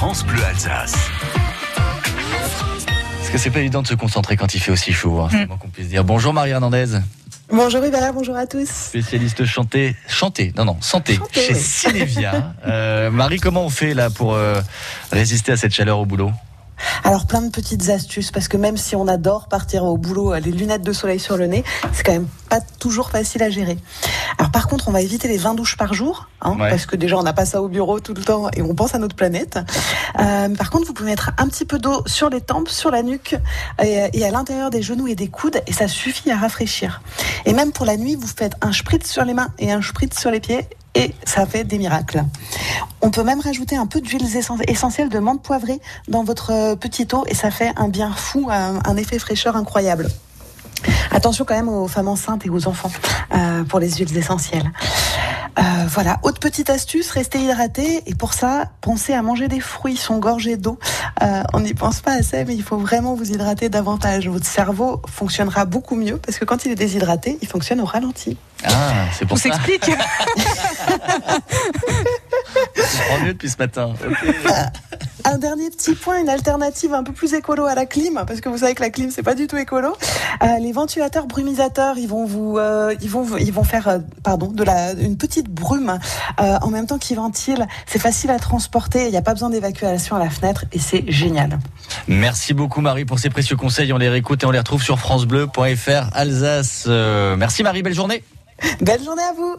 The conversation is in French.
France Bleu Alsace. Parce que c'est pas évident de se concentrer quand il fait aussi chaud, hein, c'est Mm. le moins qu'on puisse dire. Bonjour Marie Hernandez, Bonjour Hubert, bonjour à tous. spécialiste chanté, chanté, non non, santé, Chanté, chez oui. Cinevia. Euh, Marie, comment on fait là pour euh, résister à cette chaleur au boulot? Alors plein de petites astuces parce que même si on adore partir au boulot, euh, les lunettes de soleil sur le nez, c'est quand même pas toujours facile à gérer. Alors par contre, on va éviter les 20 douches par jour, hein, Ouais. parce que déjà on n'a pas ça au bureau tout le temps et on pense à notre planète. Euh, par contre, vous pouvez mettre un petit peu d'eau sur les tempes, sur la nuque et, et à l'intérieur des genoux et des coudes et ça suffit à rafraîchir. Et même pour la nuit, vous faites un spritz sur les mains et un spritz sur les pieds et ça fait des miracles. On peut même rajouter un peu d'huiles essen- essentielles de menthe poivrée dans votre euh, petit eau et ça fait un bien fou, un, un effet fraîcheur incroyable. Attention quand même aux femmes enceintes et aux enfants euh, pour les huiles essentielles. Euh, voilà, autre petite astuce, restez hydraté et pour ça, pensez à manger des fruits, ils sont gorgés d'eau. Euh, on n'y pense pas assez, mais il faut vraiment vous hydrater davantage. Votre cerveau fonctionnera beaucoup mieux parce que quand il est déshydraté, il fonctionne au ralenti. Ah, c'est pour ça. s'explique. Mieux depuis ce matin. Un dernier petit point, une alternative un peu plus écolo à la clim, parce que vous savez que la clim c'est pas du tout écolo. Euh, les ventilateurs brumisateurs, ils vont vous, euh, ils vont, ils vont faire, euh, pardon, de la, une petite brume en même temps qu'ils ventilent. C'est facile à transporter, il n'y a pas besoin d'évacuation à la fenêtre et c'est génial. Merci beaucoup Marie pour ces précieux conseils. On les réécoute et on les retrouve sur francebleu.fr Alsace. Merci Marie, belle journée. Belle journée à vous.